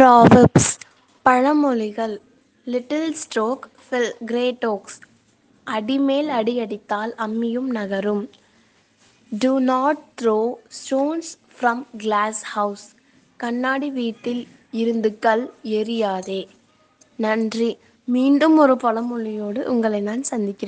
Proverbs பழமொழிகள். Little stroke fell great oaks அடிமேல் அடி அடித்தால் அம்மியும் நகரும். Do not throw stones from glass house கண்ணாடி வீட்டில் இருந்து கல் எரியாதே. நன்றி. மீண்டும் ஒரு பழமொழியோடு உங்களை நான் சந்திக்கிறேன்.